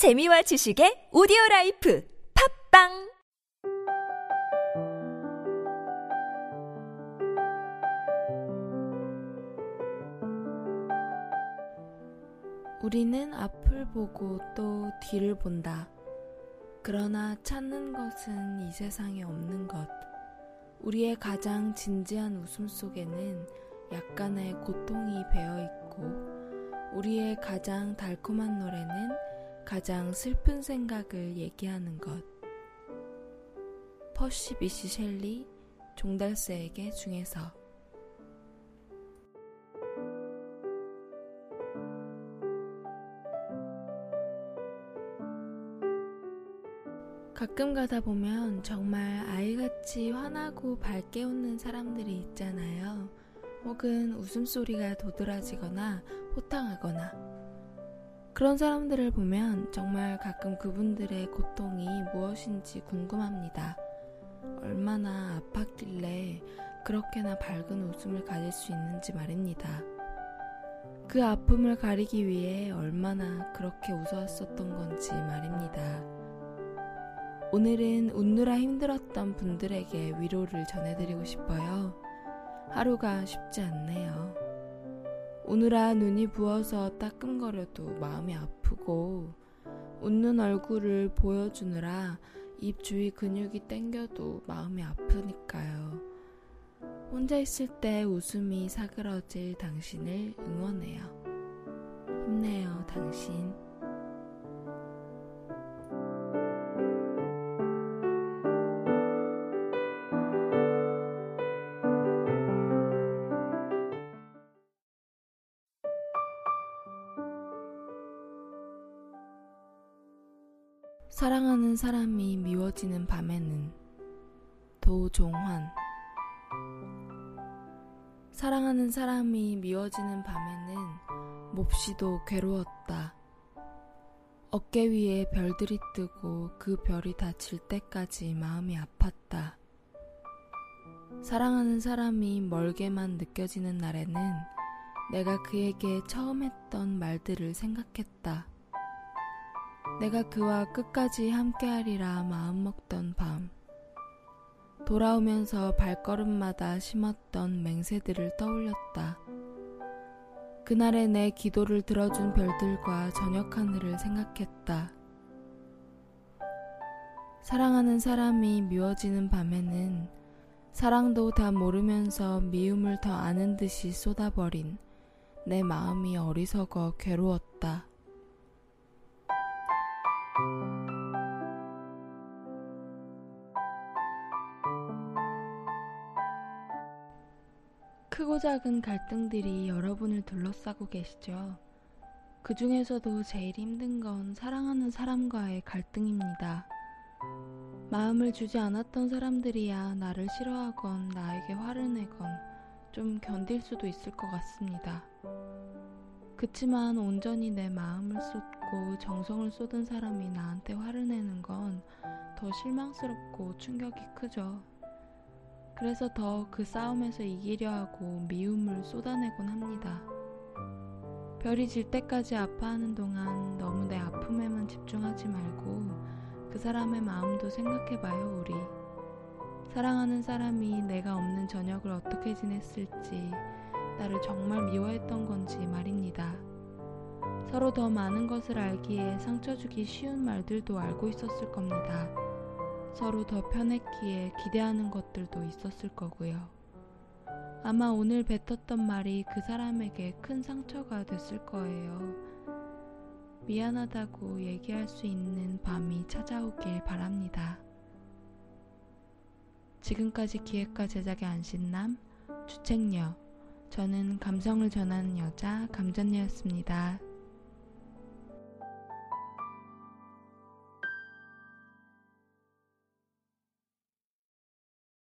재미와 지식의 오디오 라이프 팟빵 우리는 앞을 보고 또 뒤를 본다. 그러나 찾는 것은 이 세상에 없는 것. 우리의 가장 진지한 웃음 속에는 약간의 고통이 배어 있고, 우리의 가장 달콤한 노래는 가장 슬픈 생각을 얘기하는 것. 퍼시 비시 셸리, 종달새에게 중에서 가끔 가다 보면 정말 아이같이 환하고 밝게 웃는 사람들이 있잖아요. 혹은 웃음소리가 도드라지거나 호탕하거나. 그런 사람들을 보면 정말 가끔 그분들의 고통이 무엇인지 궁금합니다. 얼마나 아팠길래 그렇게나 밝은 웃음을 가질 수 있는지 말입니다. 그 아픔을 가리기 위해 얼마나 그렇게 웃어왔었던 건지 말입니다. 오늘은 웃느라 힘들었던 분들에게 위로를 전해드리고 싶어요. 하루가 쉽지 않네요. 오늘아 눈이 부어서 따끔거려도 마음이 아프고 웃는 얼굴을 보여주느라 입 주위 근육이 땡겨도 마음이 아프니까요. 혼자 있을 때 웃음이 사그러질 당신을 응원해요. 힘내요, 당신. 사랑하는 사람이 미워지는 밤에는 도종환 사랑하는 사람이 미워지는 밤에는 몹시도 괴로웠다. 어깨 위에 별들이 뜨고 그 별이 닫힐 때까지 마음이 아팠다. 사랑하는 사람이 멀게만 느껴지는 날에는 내가 그에게 처음 했던 말들을 생각했다. 내가 그와 끝까지 함께하리라 마음먹던 밤. 돌아오면서 발걸음마다 심었던 맹세들을 떠올렸다. 그날의 내 기도를 들어준 별들과 저녁 하늘을 생각했다. 사랑하는 사람이 미워지는 밤에는 사랑도 다 모르면서 미움을 더 아는 듯이 쏟아버린 내 마음이 어리석어 괴로웠다. 크고 작은 갈등들이 여러분을 둘러싸고 계시죠. 그 중에서도 제일 힘든 건 사랑하는 사람과의 갈등입니다. 마음을 주지 않았던 사람들이야 나를 싫어하건 나에게 화를 내건 좀 견딜 수도 있을 것 같습니다. 그치만 온전히 내 마음을 쏟고 정성을 쏟은 사람이 나한테 화를 내는 건 더 실망스럽고 충격이 크죠. 그래서 더 그 싸움에서 이기려 하고 미움을 쏟아내곤 합니다. 별이 질 때까지 아파하는 동안 너무 내 아픔에만 집중하지 말고 그 사람의 마음도 생각해봐요, 우리. 사랑하는 사람이 내가 없는 저녁을 어떻게 지냈을지, 나를 정말 미워했던 건지 말입니다. 서로 더 많은 것을 알기에 상처 주기 쉬운 말들도 알고 있었을 겁니다. 서로 더 편했기에 기대하는 것들도 있었을 거고요. 아마 오늘 뱉었던 말이 그 사람에게 큰 상처가 됐을 거예요. 미안하다고 얘기할 수 있는 밤이 찾아오길 바랍니다. 지금까지 기획과 제작의 안신남, 주책녀, 저는 감성을 전하는 여자 감전녀였습니다.